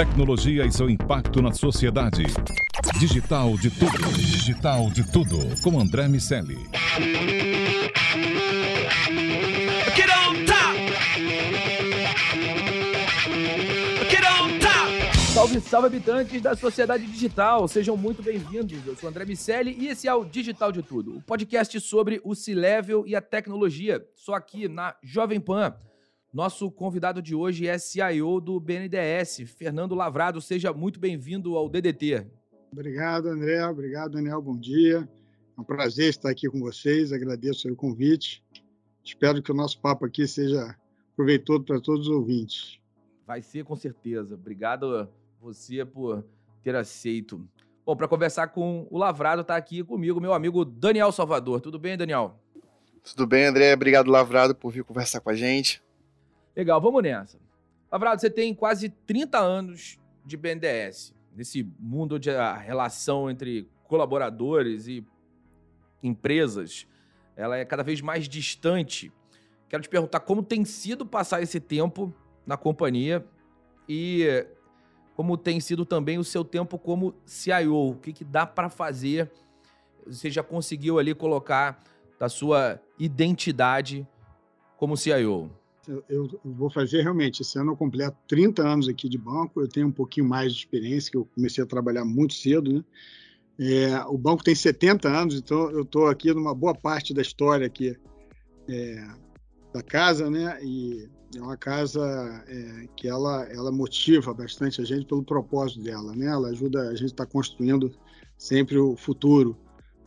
Tecnologia e seu impacto na sociedade. Digital de tudo. Digital de tudo. Com André Miceli. Get on top! Get on top! Salve, salve habitantes da sociedade digital, sejam muito bem-vindos. Eu sou André Miceli e esse é o Digital de Tudo, o podcast sobre o C-Level e a tecnologia, só aqui na Jovem Pan. Nosso convidado de hoje é CIO do BNDES, Fernando Lavrado. Seja muito bem-vindo ao DDT. Obrigado, André. Obrigado, Daniel. Bom dia. É um prazer estar aqui com vocês. Agradeço o convite. Espero que o nosso papo aqui seja proveitoso para todos os ouvintes. Vai ser com certeza. Obrigado você por ter aceito. Bom, para conversar com o Lavrado, está aqui comigo meu amigo Daniel Salvador. Tudo bem, Daniel? Tudo bem, André? Obrigado, Lavrado, por vir conversar com a gente. Legal, vamos nessa. Lavrado, você tem quase 30 anos de BNDES, nesse mundo onde a relação entre colaboradores e empresas ela é cada vez mais distante. Quero te perguntar como tem sido passar esse tempo na companhia e como tem sido também o seu tempo como CIO. O que, que dá para fazer? Você já conseguiu ali colocar da sua identidade como CIO? Eu, vou fazer realmente, esse ano eu completo 30 anos aqui de banco, eu tenho um pouquinho mais de experiência, que eu comecei a trabalhar muito cedo, né? É, o banco tem 70 anos, então eu estou aqui numa boa parte da história aqui é, da casa, né? E é uma casa é, que ela, ela motiva bastante a gente pelo propósito dela, né? Ela ajuda a gente a estar tá construindo sempre o futuro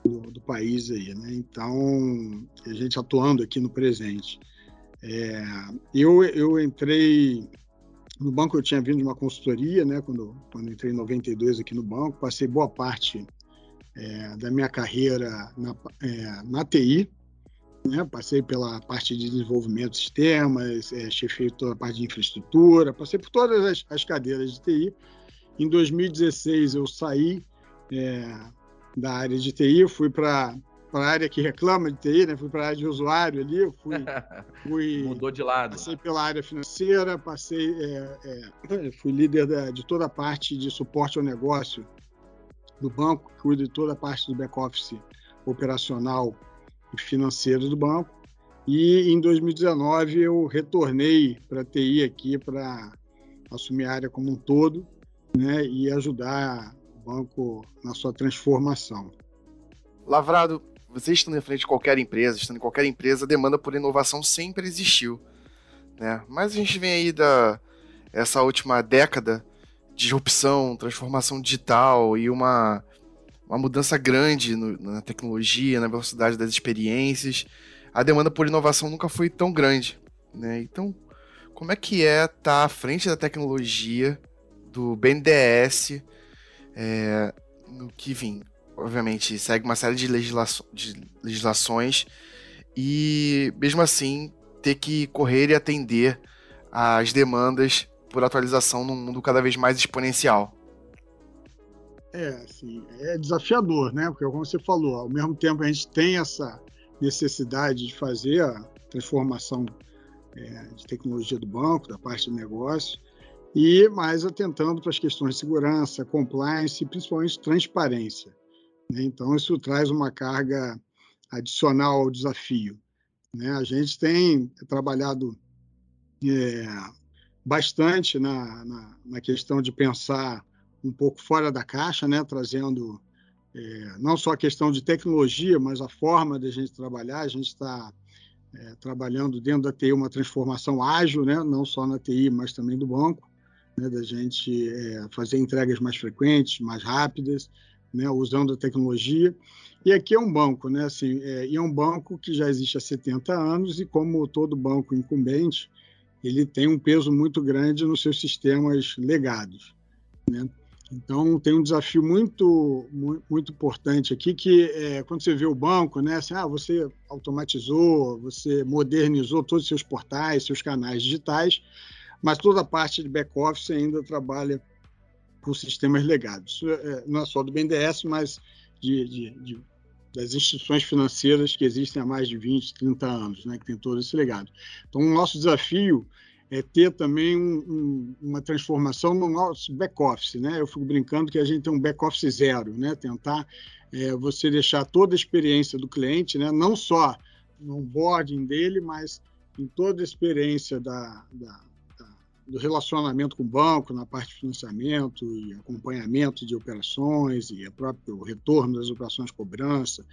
do, do, país aí, né? Então, a gente atuando aqui no presente. É, eu, eu entrei no banco, eu tinha vindo de uma consultoria, né? Quando, quando entrei em 92 aqui no banco, passei boa parte é, da minha carreira na, é, na TI, né? Passei pela parte de desenvolvimento de sistemas, é, chefei toda a parte de infraestrutura, passei por todas as, as cadeiras de TI. Em 2016 eu saí é, da área de TI, fui para para a área que reclama de TI, né? Fui para a área de usuário ali, eu fui, fui mudou de lado. Passei pela área financeira, passei, é, é, fui líder da, de toda a parte de suporte ao negócio do banco, cuido de toda a parte do back office operacional e financeiro do banco. E em 2019 eu retornei para a TI aqui para assumir a área como um todo, né? E ajudar o banco na sua transformação. Lavrado, você estando em frente de qualquer empresa, estando em qualquer empresa, a demanda por inovação sempre existiu. Né? Mas a gente vem aí da essa última década de disrupção, transformação digital e uma, uma mudança grande no, na tecnologia, na velocidade das experiências. A demanda por inovação nunca foi tão grande. Né? Então, como é que é estar tá à frente da tecnologia do BNDES é, no que vem? Obviamente, segue uma série de, de legislações e, mesmo assim, ter que correr e atender às demandas por atualização num mundo cada vez mais exponencial. É, assim, é desafiador, né? Porque, como você falou, ao mesmo tempo a gente tem essa necessidade de fazer a transformação é, de tecnologia do banco, da parte do negócio, e mais atentando para as questões de segurança, compliance e principalmente transparência. Né? Então, isso traz uma carga adicional ao desafio. Né? A gente tem trabalhado é, bastante na, na, na, questão de pensar um pouco fora da caixa, né? trazendo é, não só a questão de tecnologia, mas a forma de a gente trabalhar. A gente está é, trabalhando dentro da TI uma transformação ágil, né? não só na TI, mas também do banco, né? da gente é, fazer entregas mais frequentes, mais rápidas, né, usando a tecnologia. E aqui é um banco, né, assim, é, e é um banco que já existe há 70 anos e como todo banco incumbente, ele tem um peso muito grande nos seus sistemas legados, né? Então tem um desafio muito muito, muito importante aqui que é, quando você vê o banco, né, assim, ah, você automatizou, você modernizou todos os seus portais, seus canais digitais, mas toda a parte de back office ainda trabalha com sistemas legados. Isso é, não é só do BNDES, mas de, de, de, das instituições financeiras que existem há mais de 20, 30 anos, né, que tem todo esse legado. Então, o nosso desafio é ter também um, um, uma transformação no nosso back-office. Né? Eu fico brincando que a gente tem um back-office zero, né? tentar é, você deixar toda a experiência do cliente, né? não só no onboarding dele, mas em toda a experiência da, da, do relacionamento com o banco, na parte de financiamento e acompanhamento de operações e o próprio retorno das operações de cobrança,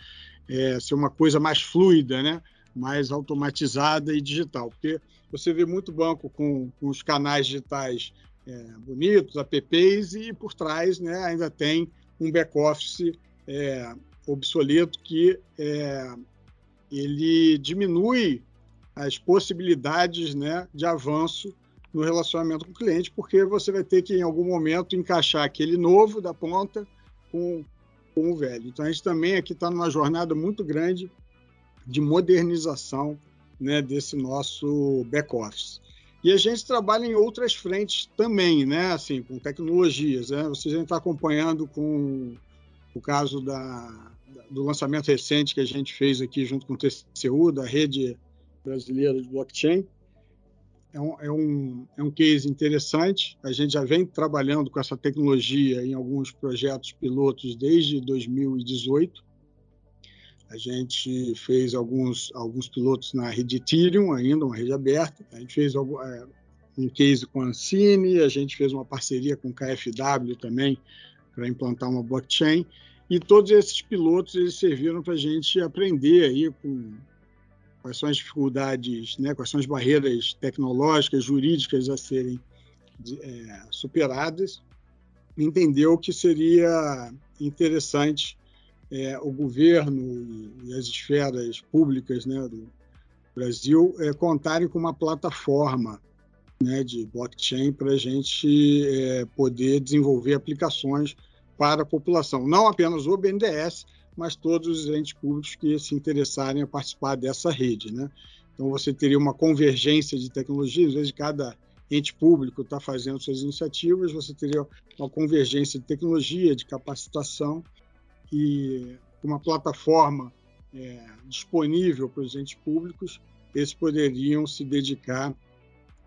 é, ser uma coisa mais fluida, né? mais automatizada e digital, porque você vê muito banco com, com os canais digitais é, bonitos, apps, e por trás né, ainda tem um back-office é, obsoleto que é, ele diminui as possibilidades né, de avanço no relacionamento com o cliente, porque você vai ter que, em algum momento, encaixar aquele novo da ponta com, com o velho. Então, a gente também aqui está numa jornada muito grande de modernização né, desse nosso back-office. E a gente trabalha em outras frentes também, né, assim, com tecnologias. Né? Você já está acompanhando com o caso da, do lançamento recente que a gente fez aqui junto com o TCU, da rede brasileira de blockchain. É um, é, um, é um case interessante. A gente já vem trabalhando com essa tecnologia em alguns projetos pilotos desde 2018. A gente fez alguns, alguns pilotos na rede Ethereum ainda, uma rede aberta. A gente fez algum, é, um case com a Ancine, a gente fez uma parceria com o KFW também para implantar uma blockchain. E todos esses pilotos eles serviram para a gente aprender aí com quais são as dificuldades, né, quais são as barreiras tecnológicas, jurídicas a serem é, superadas, entendeu que seria interessante é, o governo e as esferas públicas né, do Brasil é, contarem com uma plataforma né, de blockchain para a gente é, poder desenvolver aplicações para a população. Não apenas o BNDES, mas todos os entes públicos que se interessarem a participar dessa rede. Né? Então, você teria uma convergência de tecnologias, às vezes cada ente público está fazendo suas iniciativas, você teria uma convergência de tecnologia, de capacitação e uma plataforma é, disponível para os entes públicos, eles poderiam se dedicar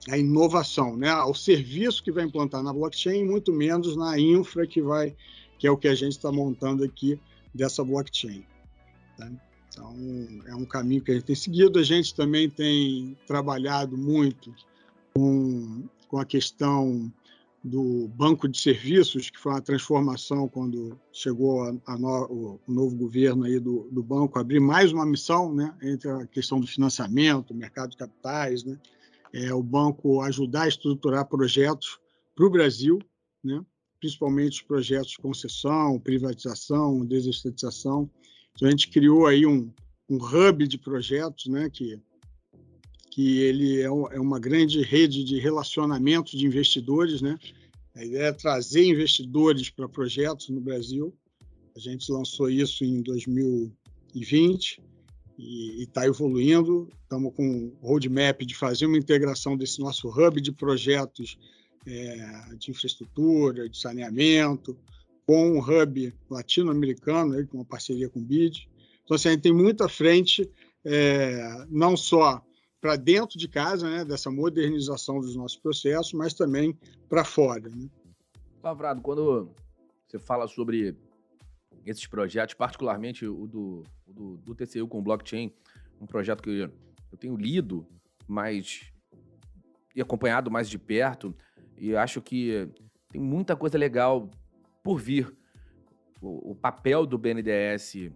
à inovação, né? ao serviço que vai implantar na blockchain, muito menos na infra que vai, que é o que a gente está montando aqui dessa blockchain. Tá? Então, é um caminho que a gente tem seguido. A gente também tem trabalhado muito com, com a questão do banco de serviços, que foi uma transformação quando chegou a, a no, o, o, novo governo aí do, do, banco, abrir mais uma missão né, entre a questão do financiamento, mercado de capitais, né, é, o banco ajudar a estruturar projetos para o Brasil, né, principalmente os projetos de concessão, privatização, desestatização. Então, a gente criou aí um, um hub de projetos, né, que, que ele é, é uma grande rede de relacionamento de investidores, né? A ideia é trazer investidores para projetos no Brasil. A gente lançou isso em 2020 e está evoluindo. Estamos com um roadmap de fazer uma integração desse nosso hub de projetos é, de infraestrutura, de saneamento, com um hub latino-americano, com uma parceria com o BID. Então, assim, a gente tem muita frente, é, não só para dentro de casa, né, dessa modernização dos nossos processos, mas também para fora. Né? Lavrado, quando você fala sobre esses projetos, particularmente o do, o do, do TCU com blockchain, um projeto que eu tenho lido mais e acompanhado mais de perto, e acho que tem muita coisa legal por vir. O, o papel do BNDES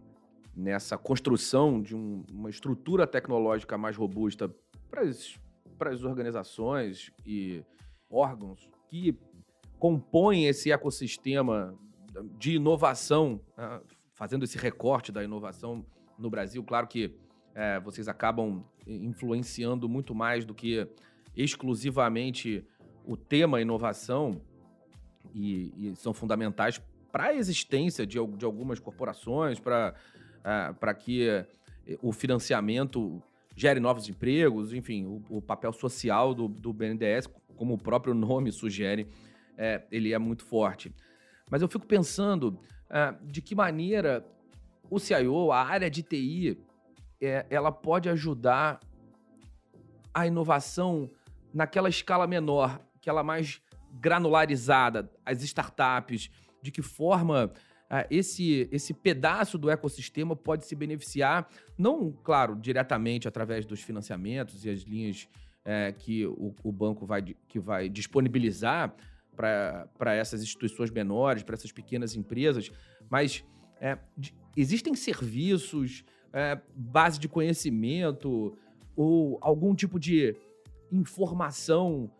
nessa construção de um, uma estrutura tecnológica mais robusta para as organizações e órgãos que compõem esse ecossistema de inovação, né? fazendo esse recorte da inovação no Brasil. Claro que é, vocês acabam influenciando muito mais do que exclusivamente o tema inovação e, e são fundamentais para a existência de, de algumas corporações, para uh, que uh, o financiamento gere novos empregos, enfim, o, o papel social do, do, BNDES, como o próprio nome sugere, é, ele é muito forte. Mas eu fico pensando uh, de que maneira o CIO, a área de TI, é, ela pode ajudar a inovação naquela escala menor, aquela mais granularizada, as startups, de que forma ah, esse, esse pedaço do ecossistema pode se beneficiar, não, claro, diretamente através dos financiamentos e as linhas é, que o, o, banco vai, que vai disponibilizar para essas instituições menores, para essas pequenas empresas, mas é, de, existem serviços, é, base de conhecimento ou algum tipo de informação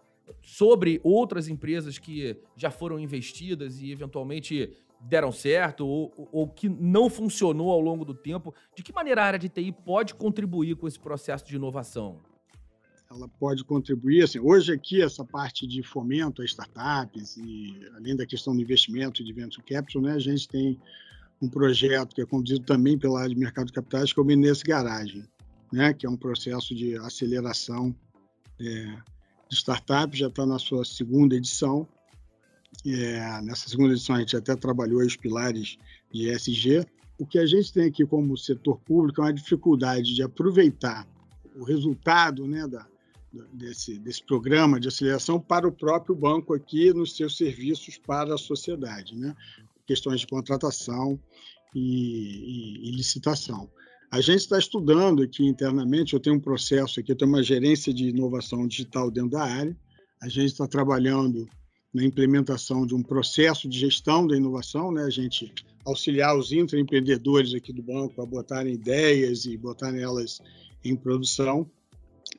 sobre outras empresas que já foram investidas e eventualmente deram certo ou, ou, que não funcionou ao longo do tempo. De que maneira a área de TI pode contribuir com esse processo de inovação? Ela pode contribuir. Assim, hoje aqui, essa parte de fomento a startups e além da questão do investimento e de venture capital, né, a gente tem um projeto que é conduzido também pela área de mercado de capitais, que é o Menes Garagem, né, que é um processo de aceleração é, de startups, já está na sua segunda edição. É, nessa segunda edição a gente até trabalhou os pilares de ESG. O que a gente tem aqui como setor público é uma dificuldade de aproveitar o resultado né, da, desse, desse programa de aceleração para o próprio banco aqui nos seus serviços para a sociedade, né? questões de contratação e, e, e licitação. A gente está estudando aqui internamente, eu tenho um processo aqui, eu tenho uma gerência de inovação digital dentro da área, a gente está trabalhando na implementação de um processo de gestão da inovação, né? a gente auxiliar os intraempreendedores aqui do banco a botarem ideias e botarem elas em produção,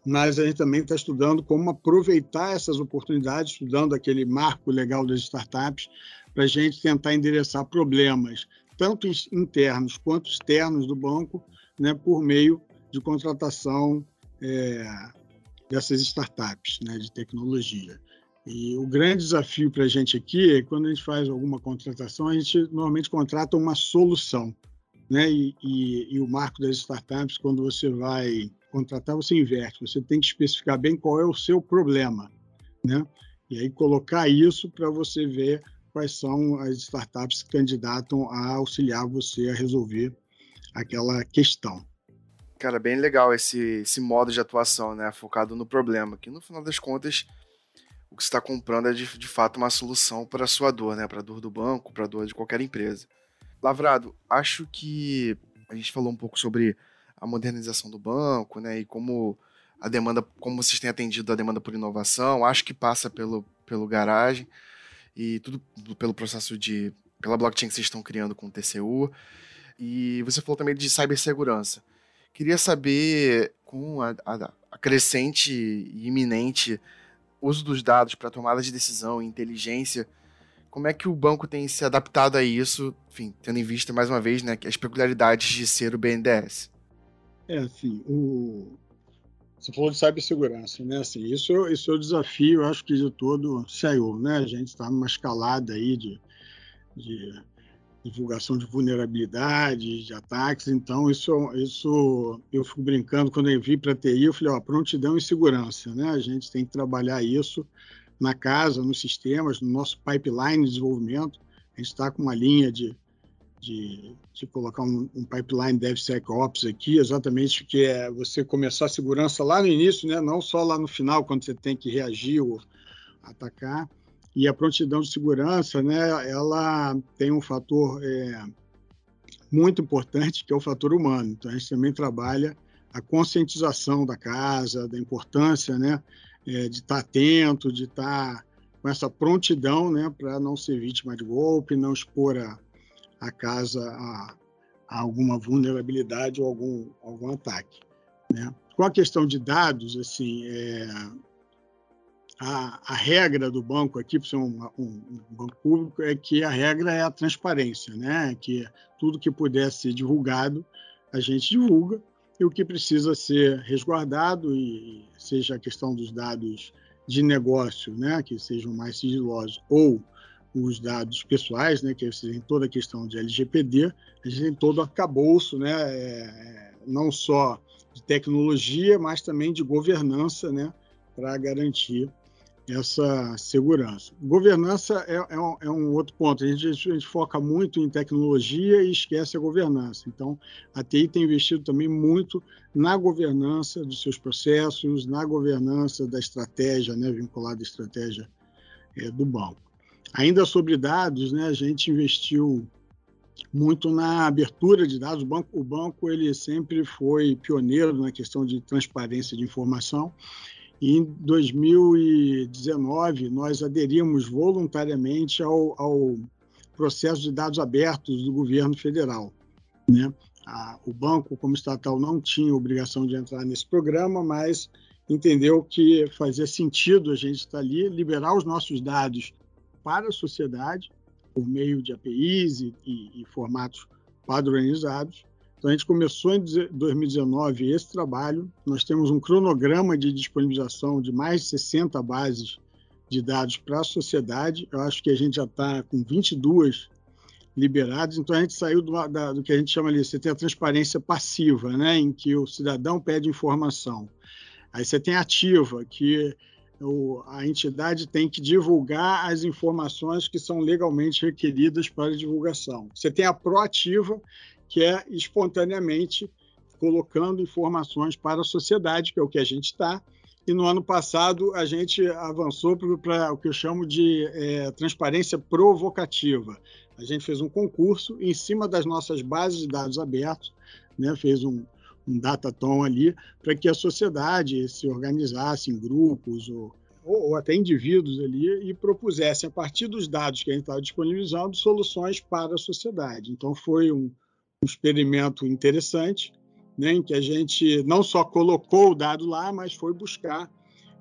mas a gente também está estudando como aproveitar essas oportunidades, estudando aquele marco legal das startups, para a gente tentar endereçar problemas, tanto internos quanto externos do banco, né, por meio de contratação é, dessas startups né, de tecnologia. E o grande desafio para a gente aqui é quando a gente faz alguma contratação, a gente normalmente contrata uma solução. Né? E, e, e, o marco das startups, quando você vai contratar, você inverte. Você tem que especificar bem qual é o seu problema. Né? E aí colocar isso para você ver quais são as startups que candidatam a auxiliar você a resolver aquela questão. Cara, bem legal esse, esse modo de atuação, né? Focado no problema, que no final das contas o que você está comprando é de, de fato uma solução para a sua dor, né? Para a dor do banco, para a dor de qualquer empresa. Lavrado, acho que a gente falou um pouco sobre a modernização do banco, né? E como a demanda, como vocês têm atendido a demanda por inovação, acho que passa pelo, pelo garagem e tudo pelo processo de. pela blockchain que vocês estão criando com o TCU. E você falou também de cibersegurança. Queria saber, com a, a, a crescente e iminente uso dos dados para tomada de decisão e inteligência, como é que o banco tem se adaptado a isso, enfim, tendo em vista, mais uma vez, né, as peculiaridades de ser o BNDES? É, assim, o... você falou de cibersegurança, né? Assim, isso, isso é o desafio, acho que de todo CIO, né? A gente está numa escalada aí de, de divulgação de vulnerabilidades, de ataques. Então, isso, isso eu fico brincando quando eu vim para a TI, eu falei, ó, prontidão e segurança, né? A gente tem que trabalhar isso na casa, nos sistemas, no nosso pipeline de desenvolvimento. A gente está com uma linha de, de, de colocar um, um, pipeline DevSecOps aqui, exatamente que é você começar a segurança lá no início, né? não só lá no final, quando você tem que reagir ou atacar. E a prontidão de segurança, né, ela tem um fator é, muito importante, que é o fator humano. Então, a gente também trabalha a conscientização da casa, da importância né, é, de estar atento, de estar com essa prontidão né, para não ser vítima de golpe, não expor a, a casa a, a alguma vulnerabilidade ou algum, algum ataque. Né? Com a questão de dados, assim, é, a, a, regra do banco aqui, por ser um, um, banco público, é que a regra é a transparência, né? Que tudo que puder ser divulgado, a gente divulga, e o que precisa ser resguardado, e seja a questão dos dados de negócio, né? Que sejam mais sigilosos, ou os dados pessoais, né? Que tem toda a questão de LGPD, a gente tem todo o arcabouço, né? É, é, não só de tecnologia, mas também de governança, né? Para garantir essa segurança. Governança é, é, um, é um, outro ponto. A gente, a gente, foca muito em tecnologia e esquece a governança. Então, a TI tem investido também muito na governança dos seus processos, na governança da estratégia, né, vinculada à estratégia é, do banco. Ainda sobre dados, né, a gente investiu muito na abertura de dados. O banco, o banco ele sempre foi pioneiro na questão de transparência de informação em 2019, nós aderimos voluntariamente ao, ao processo de dados abertos do governo federal. Né? A, o banco, como estatal, não tinha obrigação de entrar nesse programa, mas entendeu que fazia sentido a gente estar ali, liberar os nossos dados para a sociedade, por meio de APIs e, e, e formatos padronizados, então, a gente começou em 2019 esse trabalho. Nós temos um cronograma de disponibilização de mais de 60 bases de dados para a sociedade. Eu acho que a gente já está com 22 liberados. Então, a gente saiu do, da, do, que a gente chama ali, você tem a transparência passiva, né, em que o cidadão pede informação. Aí você tem a ativa, que o, a entidade tem que divulgar as informações que são legalmente requeridas para divulgação. Você tem a proativa, que é espontaneamente colocando informações para a sociedade, que é o que a gente está. E no ano passado a gente avançou para o que eu chamo de é, transparência provocativa. A gente fez um concurso em cima das nossas bases de dados abertos, né, fez um, um datatom ali, para que a sociedade se organizasse em grupos ou, ou, até indivíduos ali e propusesse, a partir dos dados que a gente estava disponibilizando, soluções para a sociedade. Então foi um, um experimento interessante, né, em que a gente não só colocou o dado lá, mas foi buscar,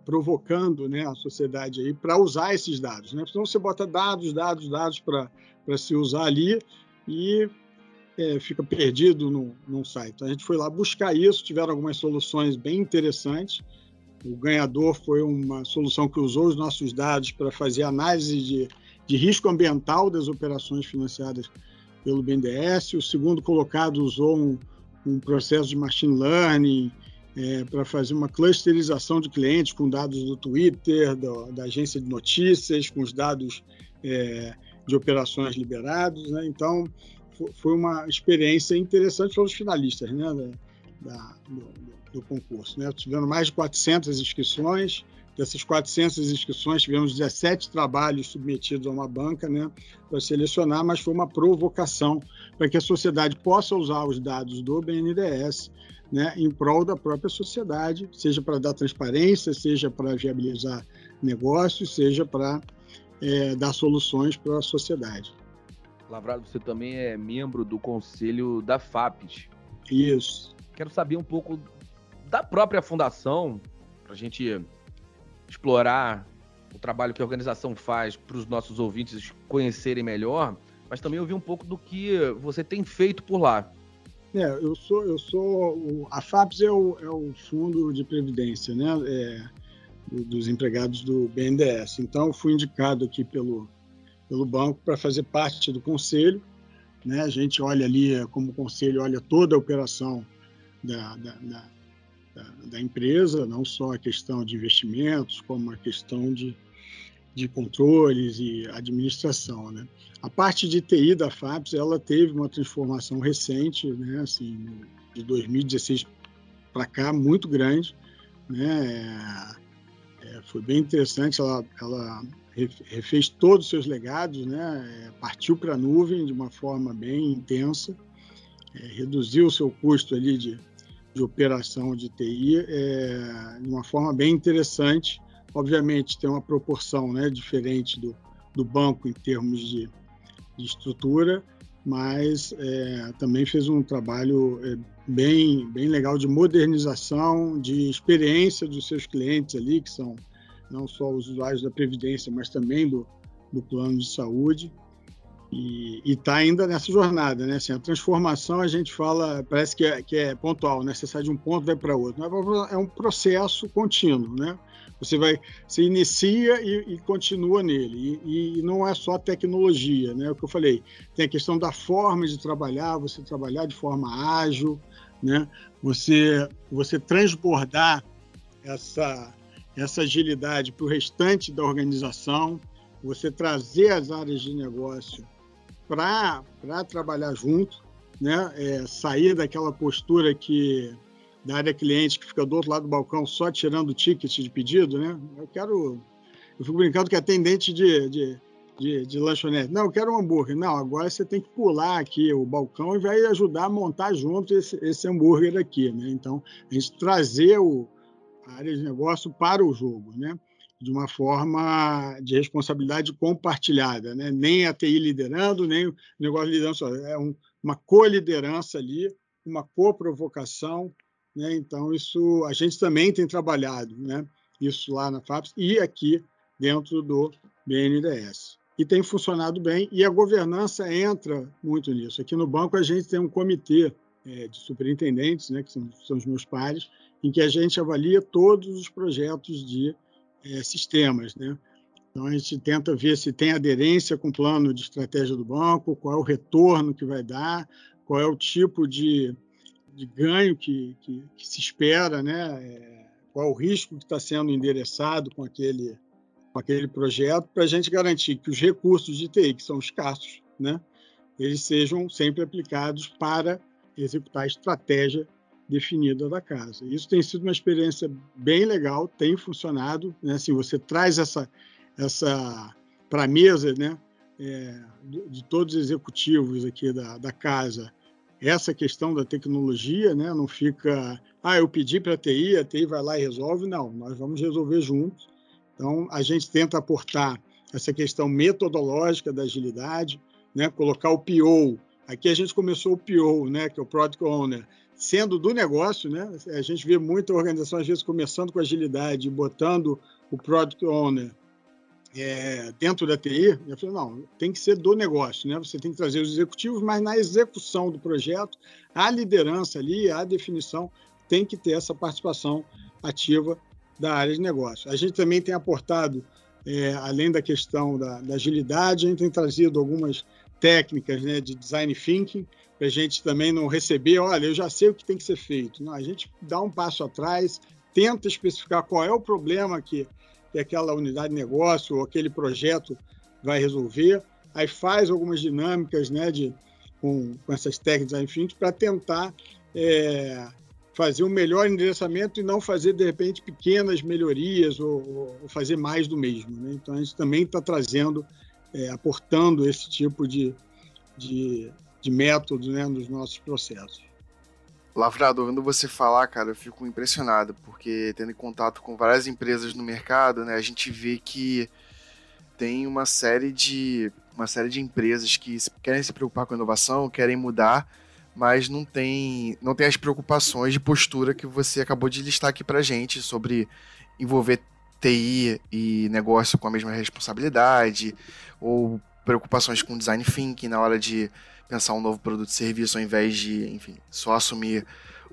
provocando né, a sociedade aí para usar esses dados. Né? Senão você bota dados, dados, dados para se usar ali e é, fica perdido no, num site. Então a gente foi lá buscar isso, tiveram algumas soluções bem interessantes. O ganhador foi uma solução que usou os nossos dados para fazer análise de, de risco ambiental das operações financiadas pelo BNDES. O segundo colocado usou um, um processo de machine learning é, para fazer uma clusterização de clientes com dados do Twitter, do, da agência de notícias, com os dados é, de operações liberados. Né? Então, foi uma experiência interessante para os finalistas né? da, da do, do, concurso. Né? Tivemos mais de 400 inscrições, Dessas 400 inscrições, tivemos 17 trabalhos submetidos a uma banca né, para selecionar, mas foi uma provocação para que a sociedade possa usar os dados do BNDES né, em prol da própria sociedade, seja para dar transparência, seja para viabilizar negócios, seja para é, dar soluções para a sociedade. Lavrado, você também é membro do conselho da FAPES. Isso. Quero saber um pouco da própria fundação, para a gente explorar o trabalho que a organização faz para os nossos ouvintes conhecerem melhor, mas também ouvir um pouco do que você tem feito por lá. É, eu sou, eu sou, a FAPS é o, é o fundo de previdência, né, é, dos empregados do BNDES. Então, fui indicado aqui pelo, pelo banco para fazer parte do conselho. Né? A gente olha ali, como conselho, olha toda a operação da, da, da da, empresa, não só a questão de investimentos, como a questão de, de controles e administração. Né? A parte de TI da FAPS ela teve uma transformação recente, né? assim, de 2016 para cá, muito grande. Né? É, é, foi bem interessante, ela, ela refez todos os seus legados, né? É, partiu para a nuvem de uma forma bem intensa, é, reduziu o seu custo ali de de operação de TI é, de uma forma bem interessante. Obviamente, tem uma proporção né, diferente do, do banco em termos de, de estrutura, mas é, também fez um trabalho é, bem, bem legal de modernização, de experiência dos seus clientes ali, que são não só os usuários da Previdência, mas também do, do plano de saúde. E está ainda nessa jornada, né? Assim, a transformação a gente fala, parece que é, que é pontual, né? Você sai de um ponto vai para outro. É um processo contínuo, né? Você vai, você inicia e, e continua nele. E, e, não é só tecnologia, né? É o que eu falei, tem a questão da forma de trabalhar, você trabalhar de forma ágil, né? Você, você transbordar essa essa agilidade para o restante da organização, você trazer as áreas de negócio para trabalhar junto, né? É, sair daquela postura que da área cliente que fica do outro lado do balcão só tirando o ticket de pedido, né? Eu quero. Eu fico brincando que é atendente de, de, de, de lanchonete. Não, eu quero um hambúrguer. Não, agora você tem que pular aqui o balcão e vai ajudar a montar junto esse, esse hambúrguer aqui, né? Então, a gente trazer o, a área de negócio para o jogo, né? De uma forma de responsabilidade compartilhada, né? Nem a TI liderando, nem o negócio liderando só. É um, uma co-liderança ali, uma co-provocação, né? Então, isso a gente também tem trabalhado, né? Isso lá na FAPS e aqui dentro do BNDES. E tem funcionado bem, e a governança entra muito nisso. Aqui no banco, a gente tem um comitê é, de superintendentes, né, que são, são, os meus pares, em que a gente avalia todos os projetos de é, sistemas. Né? Então, a gente tenta ver se tem aderência com o plano de estratégia do banco, qual é o retorno que vai dar, qual é o tipo de de ganho que, que, que se espera, né? É, qual é o risco que está sendo endereçado com aquele, com aquele projeto, para a gente garantir que os recursos de TI, que são escassos, né? eles sejam sempre aplicados para executar a estratégia definida da casa. Isso tem sido uma experiência bem legal, tem funcionado. Né? Assim, você traz essa, essa para a mesa né? É, de, de todos os executivos aqui da, da casa essa questão da tecnologia, né? Não fica, ah, eu pedi para a TI, a TI vai lá e resolve. Não, nós vamos resolver juntos. Então, a gente tenta aportar essa questão metodológica da agilidade, né? Colocar o PO. Aqui a gente começou o PO, né? Que é o Product Owner, sendo do negócio, né? A gente vê muita organização às vezes começando com agilidade, botando o Product Owner é, dentro da TI, eu falei, não, tem que ser do negócio, né? Você tem que trazer os executivos, mas na execução do projeto, a liderança ali, a definição, tem que ter essa participação ativa da área de negócio. A gente também tem aportado, é, além da questão da, da, agilidade, a gente tem trazido algumas técnicas né, de design thinking, para a gente também não receber, olha, eu já sei o que tem que ser feito. Não, a gente dá um passo atrás, tenta especificar qual é o problema que que aquela unidade de negócio ou aquele projeto vai resolver. Aí faz algumas dinâmicas né, de, com, com essas técnicas enfim, para tentar é, fazer um melhor endereçamento e não fazer, de repente, pequenas melhorias ou, ou fazer mais do mesmo. Né? Então, a gente também está trazendo, é, aportando esse tipo de, de, de método né, nos nossos processos. Lavrado, ouvindo você falar, cara, eu fico impressionado, porque tendo contato com várias empresas no mercado, né, a gente vê que tem uma série de uma série de empresas que querem se preocupar com inovação, querem mudar, mas não tem não tem as preocupações de postura que você acabou de listar aqui pra gente sobre envolver TI e negócio com a mesma responsabilidade, ou preocupações com design thinking na hora de pensar um novo produto e serviço ao invés de, enfim, só assumir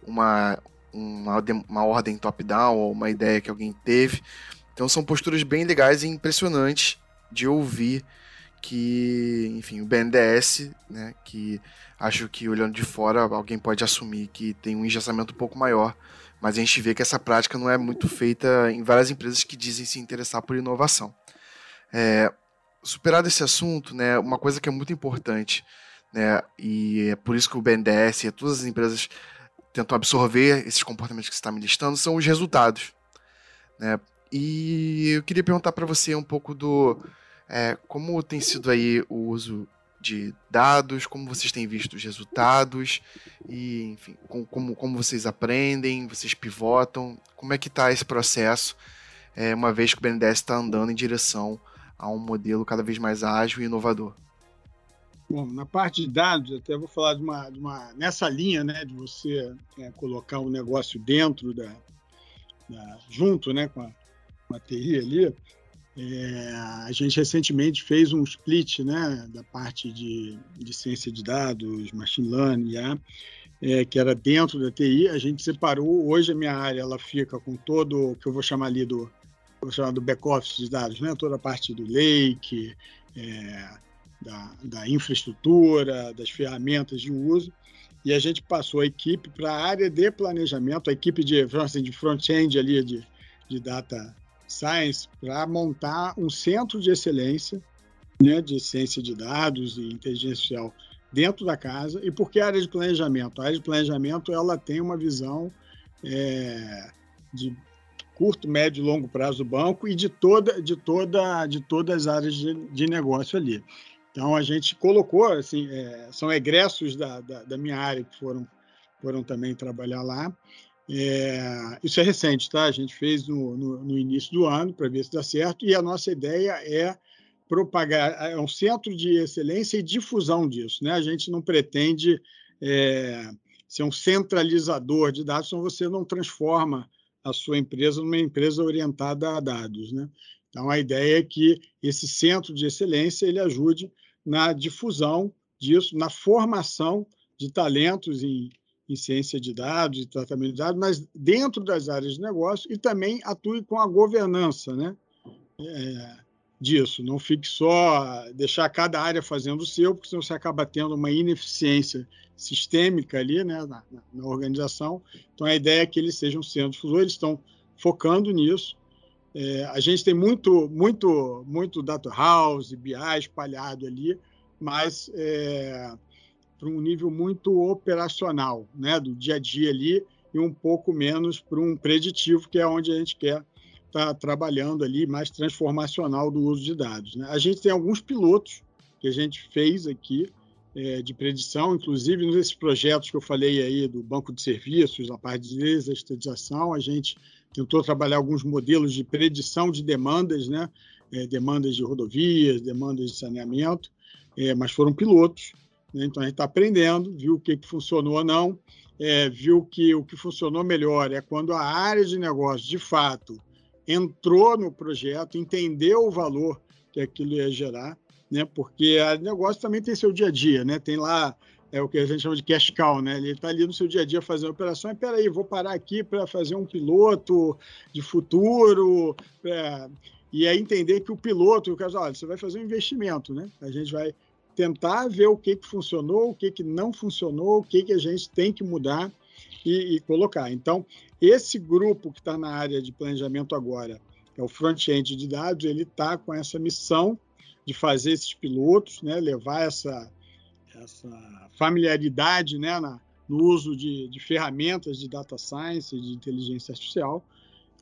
uma, uma, uma ordem top-down ou uma ideia que alguém teve. Então são posturas bem legais e impressionantes de ouvir que, enfim, o BNDES, né, que acho que olhando de fora alguém pode assumir que tem um engessamento um pouco maior, mas a gente vê que essa prática não é muito feita em várias empresas que dizem se interessar por inovação. É, superado esse assunto, né, uma coisa que é muito importante né? E é por isso que o BNDES e todas as empresas tentam absorver esses comportamentos que você está me listando, são os resultados, né? E eu queria perguntar para você um pouco do é, como tem sido aí o uso de dados, como vocês têm visto os resultados e, enfim, como, como vocês aprendem, vocês pivotam, como é que está esse processo, é, uma vez que o BNDES está andando em direção a um modelo cada vez mais ágil e inovador. Bom, na parte de dados, até vou falar de uma, de uma nessa linha, né, de você é, colocar o um negócio dentro da, da, junto, né, com a, com a TI ali. É, a gente recentemente fez um split, né, da parte de, de ciência de dados, machine learning, é, que era dentro da TI. A gente separou. Hoje a minha área ela fica com todo o que eu vou chamar ali do vou chamar do back office de dados, né, toda a parte do lake. É, da, da infraestrutura, das ferramentas de uso, e a gente passou a equipe para a área de planejamento, a equipe de, assim, de front-end ali, de, de data Science para montar um centro de excelência né, de ciência de dados e inteligência artificial dentro da casa. E por que a área de planejamento? A área de planejamento ela tem uma visão é, de curto, médio e longo prazo do banco e de toda de toda de todas as áreas de, de negócio ali. Então a gente colocou assim é, são egressos da, da, da, minha área que foram foram também trabalhar lá. É, isso é recente, tá? A gente fez no, no, no início do ano para ver se dá certo e a nossa ideia é propagar é um centro de excelência e difusão disso, né? A gente não pretende é, ser um centralizador de dados, senão você não transforma a sua empresa numa empresa orientada a dados. Né? Então, a ideia é que esse centro de excelência ele ajude na difusão disso, na formação de talentos em, em ciência de dados e tratamento de dados, mas dentro das áreas de negócio e também atue com a governança né? É, disso. Não fique só deixar cada área fazendo o seu, porque senão você acaba tendo uma ineficiência sistêmica ali né, na, na, organização. Então, a ideia é que eles sejam difusor, eles estão focando nisso. É, a gente tem muito, muito, muito data house, BI espalhado ali, mas é, para um nível muito operacional, né, do dia a dia ali, e um pouco menos para um preditivo, que é onde a gente quer estar tá trabalhando ali, mais transformacional do uso de dados. Né? A gente tem alguns pilotos que a gente fez aqui, é, de predição, inclusive nesses projetos que eu falei aí do banco de serviços, a parte de desestatização, a gente tentou trabalhar alguns modelos de predição de demandas, né? É, demandas de rodovias, demandas de saneamento, é, mas foram pilotos, né? então a gente está aprendendo, viu o que, funcionou ou não, é, viu que o que funcionou melhor é quando a área de negócio, de fato, entrou no projeto, entendeu o valor que aquilo ia gerar, né? Porque o negócio também tem seu dia a dia, né? Tem lá é o que a gente chama de cash cow, né? Ele está ali no seu dia a dia fazendo operações. Espera aí, vou parar aqui para fazer um piloto de futuro. É, e aí entender que o piloto, o caso, olha, você vai fazer um investimento, né? A gente vai tentar ver o que, que funcionou, o que, que não funcionou, o que, que a gente tem que mudar e, e colocar. Então, esse grupo que está na área de planejamento agora, é o front-end de dados, ele está com essa missão de fazer esses pilotos, né, levar essa, essa familiaridade né, na, no uso de, de, ferramentas de data science, de inteligência artificial.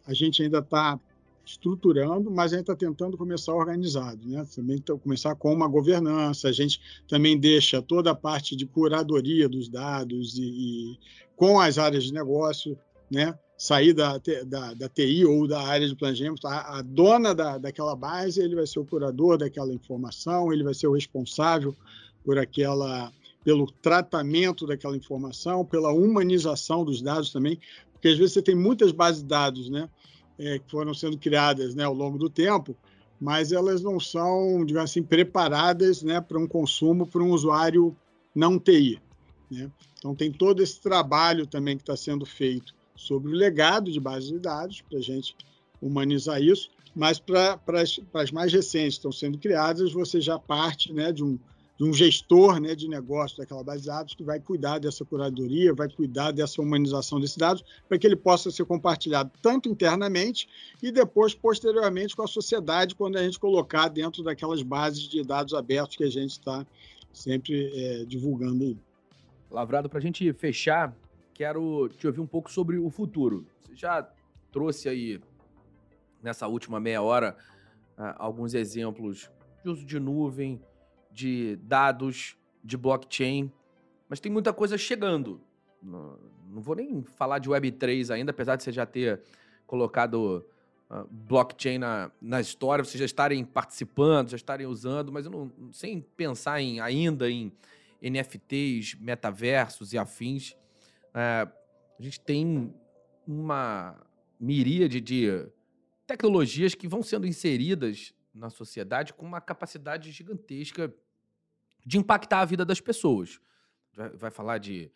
A gente ainda está estruturando, mas a gente está tentando começar organizado, né? Também começar com uma governança. A gente também deixa toda a parte de curadoria dos dados e, e com as áreas de negócio, né? sair da, da, da, TI ou da área de planejamento, a, a dona da, daquela base, ele vai ser o curador daquela informação, ele vai ser o responsável por aquela, pelo tratamento daquela informação, pela humanização dos dados também, porque às vezes você tem muitas bases de dados, né, é, que foram sendo criadas, né, ao longo do tempo, mas elas não são, digamos assim, preparadas, né, para um consumo para um usuário não TI, né? Então tem todo esse trabalho também que está sendo feito sobre o legado de bases de dados, para a gente humanizar isso, mas para as mais recentes estão sendo criadas, você já parte né, de, um, de um gestor né, de negócio daquela base de dados que vai cuidar dessa curadoria, vai cuidar dessa humanização desses dados, para que ele possa ser compartilhado tanto internamente e depois, posteriormente, com a sociedade, quando a gente colocar dentro daquelas bases de dados abertos que a gente está sempre é, divulgando. Lavrado, para a gente fechar, quero te ouvir um pouco sobre o futuro. Você já trouxe aí, nessa última meia hora, uh, alguns exemplos de uso de nuvem, de dados, de blockchain, mas tem muita coisa chegando. Não, vou nem falar de Web3 ainda, apesar de você já ter colocado uh, blockchain na, na história, vocês já estarem participando, já estarem usando, mas eu não, sem pensar em, ainda em NFTs, metaversos e afins. É, a gente tem uma miríade de tecnologias que vão sendo inseridas na sociedade com uma capacidade gigantesca de impactar a vida das pessoas. Vai, vai falar de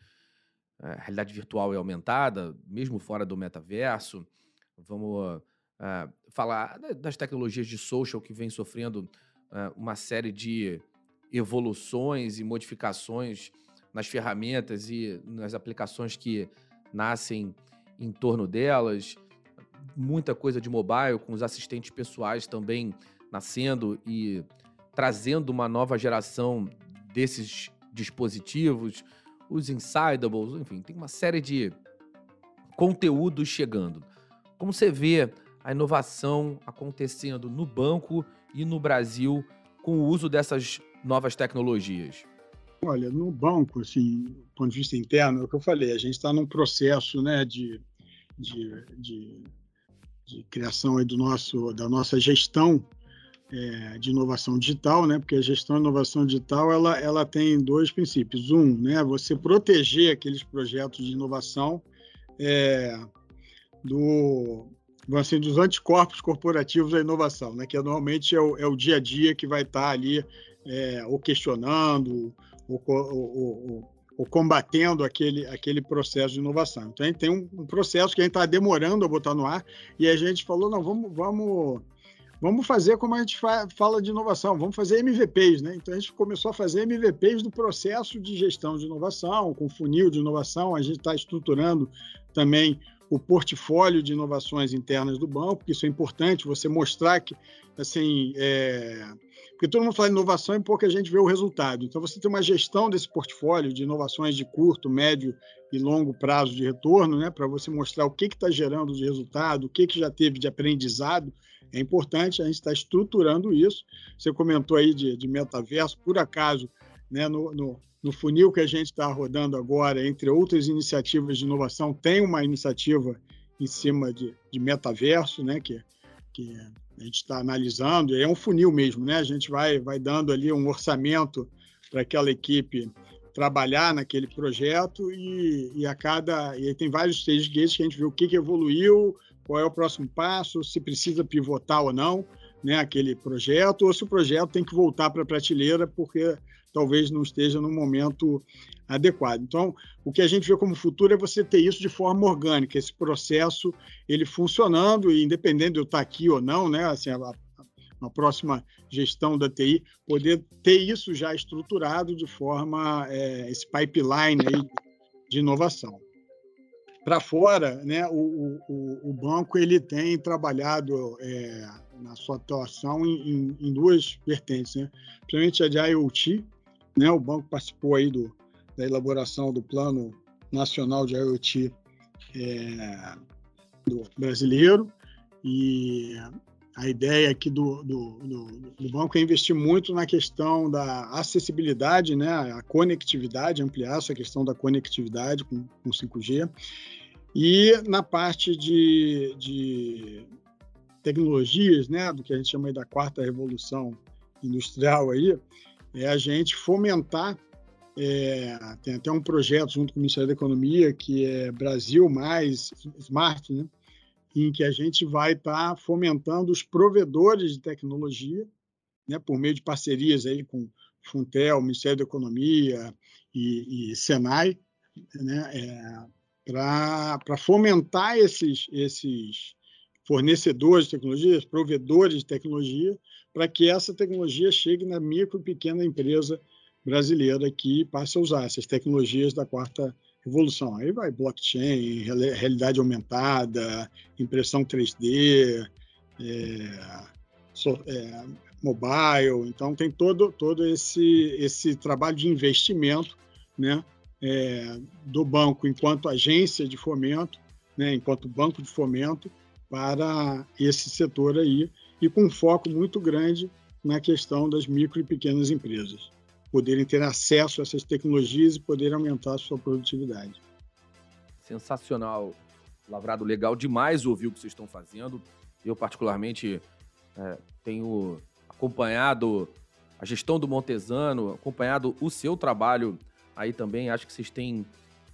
é, realidade virtual e aumentada, mesmo fora do metaverso. Vamos é, falar das tecnologias de social que vem sofrendo é, uma série de evoluções e modificações nas ferramentas e nas aplicações que nascem em torno delas, muita coisa de mobile, com os assistentes pessoais também nascendo e trazendo uma nova geração desses dispositivos, os Insidables, enfim, tem uma série de conteúdos chegando. Como você vê a inovação acontecendo no banco e no Brasil com o uso dessas novas tecnologias? Olha, no banco, assim, do ponto de vista interno, é o que eu falei, a gente está num processo né, de, de, de, de criação do nosso, da nossa gestão é, de inovação digital, né? Porque a gestão de inovação digital ela, ela tem dois princípios. Um, né? Você proteger aqueles projetos de inovação é, do assim, dos anticorpos corporativos da inovação, né? Que normalmente é o, é o dia a dia que vai estar ali é, ou questionando ou, ou, ou, ou, combatendo aquele, aquele processo de inovação. Então, a gente tem um, um processo que a gente está demorando a botar no ar e a gente falou, não, vamos, vamos vamos fazer como a gente fa fala de inovação, vamos fazer MVPs, né? Então a gente começou a fazer MVPs do processo de gestão de inovação, com funil de inovação, a gente está estruturando também o portfólio de inovações internas do banco, porque isso é importante, você mostrar que, assim, é... porque todo mundo fala de inovação e pouca gente vê o resultado. Então, você tem uma gestão desse portfólio de inovações de curto, médio e longo prazo de retorno, né, para você mostrar o que está gerando de resultado, o que, que já teve de aprendizado, é importante, a gente está estruturando isso. Você comentou aí de, de metaverso, por acaso, né, no, no, no funil que a gente está rodando agora, entre outras iniciativas de inovação, tem uma iniciativa em cima de, de metaverso, né, que, que a gente está analisando, é um funil mesmo, né? A gente vai, vai dando ali um orçamento para aquela equipe trabalhar naquele projeto e, e a cada e tem vários stage gates que a gente vê o que, que evoluiu, qual é o próximo passo, se precisa pivotar ou não, né, aquele projeto, ou se o projeto tem que voltar para a prateleira porque talvez não esteja no momento adequado. Então, o que a gente vê como futuro é você ter isso de forma orgânica, esse processo ele funcionando e independente de eu estar aqui ou não, né, assim, a, próxima gestão da TI, poder ter isso já estruturado de forma, é, esse pipeline aí de inovação para fora, né, o, o, o, banco ele tem trabalhado é, na sua atuação em, em, em, duas vertentes, né? principalmente a de IoT, né? O banco participou aí do, da elaboração do Plano Nacional de IoT é, do brasileiro e a ideia aqui do, do, do, do, banco é investir muito na questão da acessibilidade, né, a conectividade, ampliar essa questão da conectividade com, com 5G e na parte de, de tecnologias, né, do que a gente chama da quarta revolução industrial aí, é a gente fomentar é, tem até um projeto junto com o Ministério da Economia que é Brasil mais Smart, né? em que a gente vai estar tá fomentando os provedores de tecnologia, né? por meio de parcerias aí com Funtel, Ministério da Economia e, e Senai, né? É, para fomentar esses, esses fornecedores de tecnologias, provedores de tecnologia, para que essa tecnologia chegue na micro e pequena empresa brasileira que passe a usar essas tecnologias da quarta revolução. Aí vai blockchain, realidade aumentada, impressão 3D, é, so, é, mobile. Então tem todo todo esse esse trabalho de investimento, né, é, do banco enquanto agência de fomento, né, enquanto banco de fomento para esse setor aí e com foco muito grande na questão das micro e pequenas empresas poderem ter acesso a essas tecnologias e poderem aumentar a sua produtividade. Sensacional, Lavrado, legal demais ouvir o que vocês estão fazendo. Eu, particularmente, é, tenho acompanhado a gestão do Montesano, acompanhado o seu trabalho aí também. Acho que vocês têm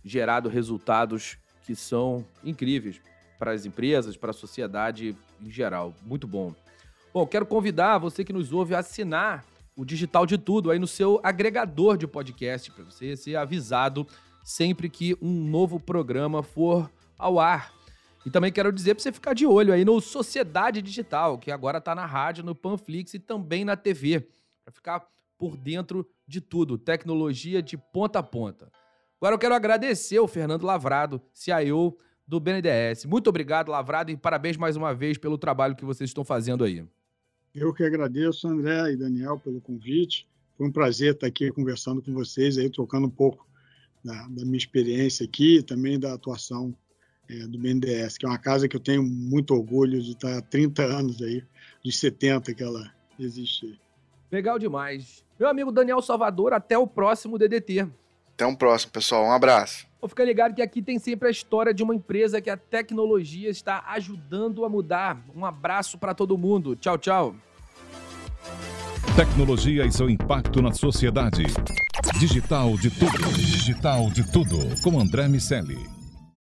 gerado resultados que são incríveis para as empresas, para a sociedade em geral. Muito bom. Bom, quero convidar você que nos ouve a assinar o Digital de Tudo aí no seu agregador de podcast, para você ser avisado sempre que um novo programa for ao ar. E também quero dizer para você ficar de olho aí no Sociedade Digital, que agora está na rádio, no Panflix e também na TV, para ficar por dentro de tudo, tecnologia de ponta a ponta. Agora eu quero agradecer o Fernando Lavrado, CIO do BNDES. Muito obrigado, Lavrado, e parabéns mais uma vez pelo trabalho que vocês estão fazendo aí. Eu que agradeço, André e Daniel, pelo convite. Foi um prazer estar aqui conversando com vocês, aí, trocando um pouco da, da minha experiência aqui e também da atuação é, do BNDES, que é uma casa que eu tenho muito orgulho de estar há 30 anos aí, dos 70 que ela existe. Legal demais. Meu amigo Daniel Salvador, até o próximo DDT. Até um próximo, pessoal. Um abraço. Vou ficar ligado que aqui tem sempre a história de uma empresa que a tecnologia está ajudando a mudar. Um abraço para todo mundo. Tchau, tchau. Tecnologia e seu impacto na sociedade. Digital de tudo. Digital de tudo. Com André Miceli.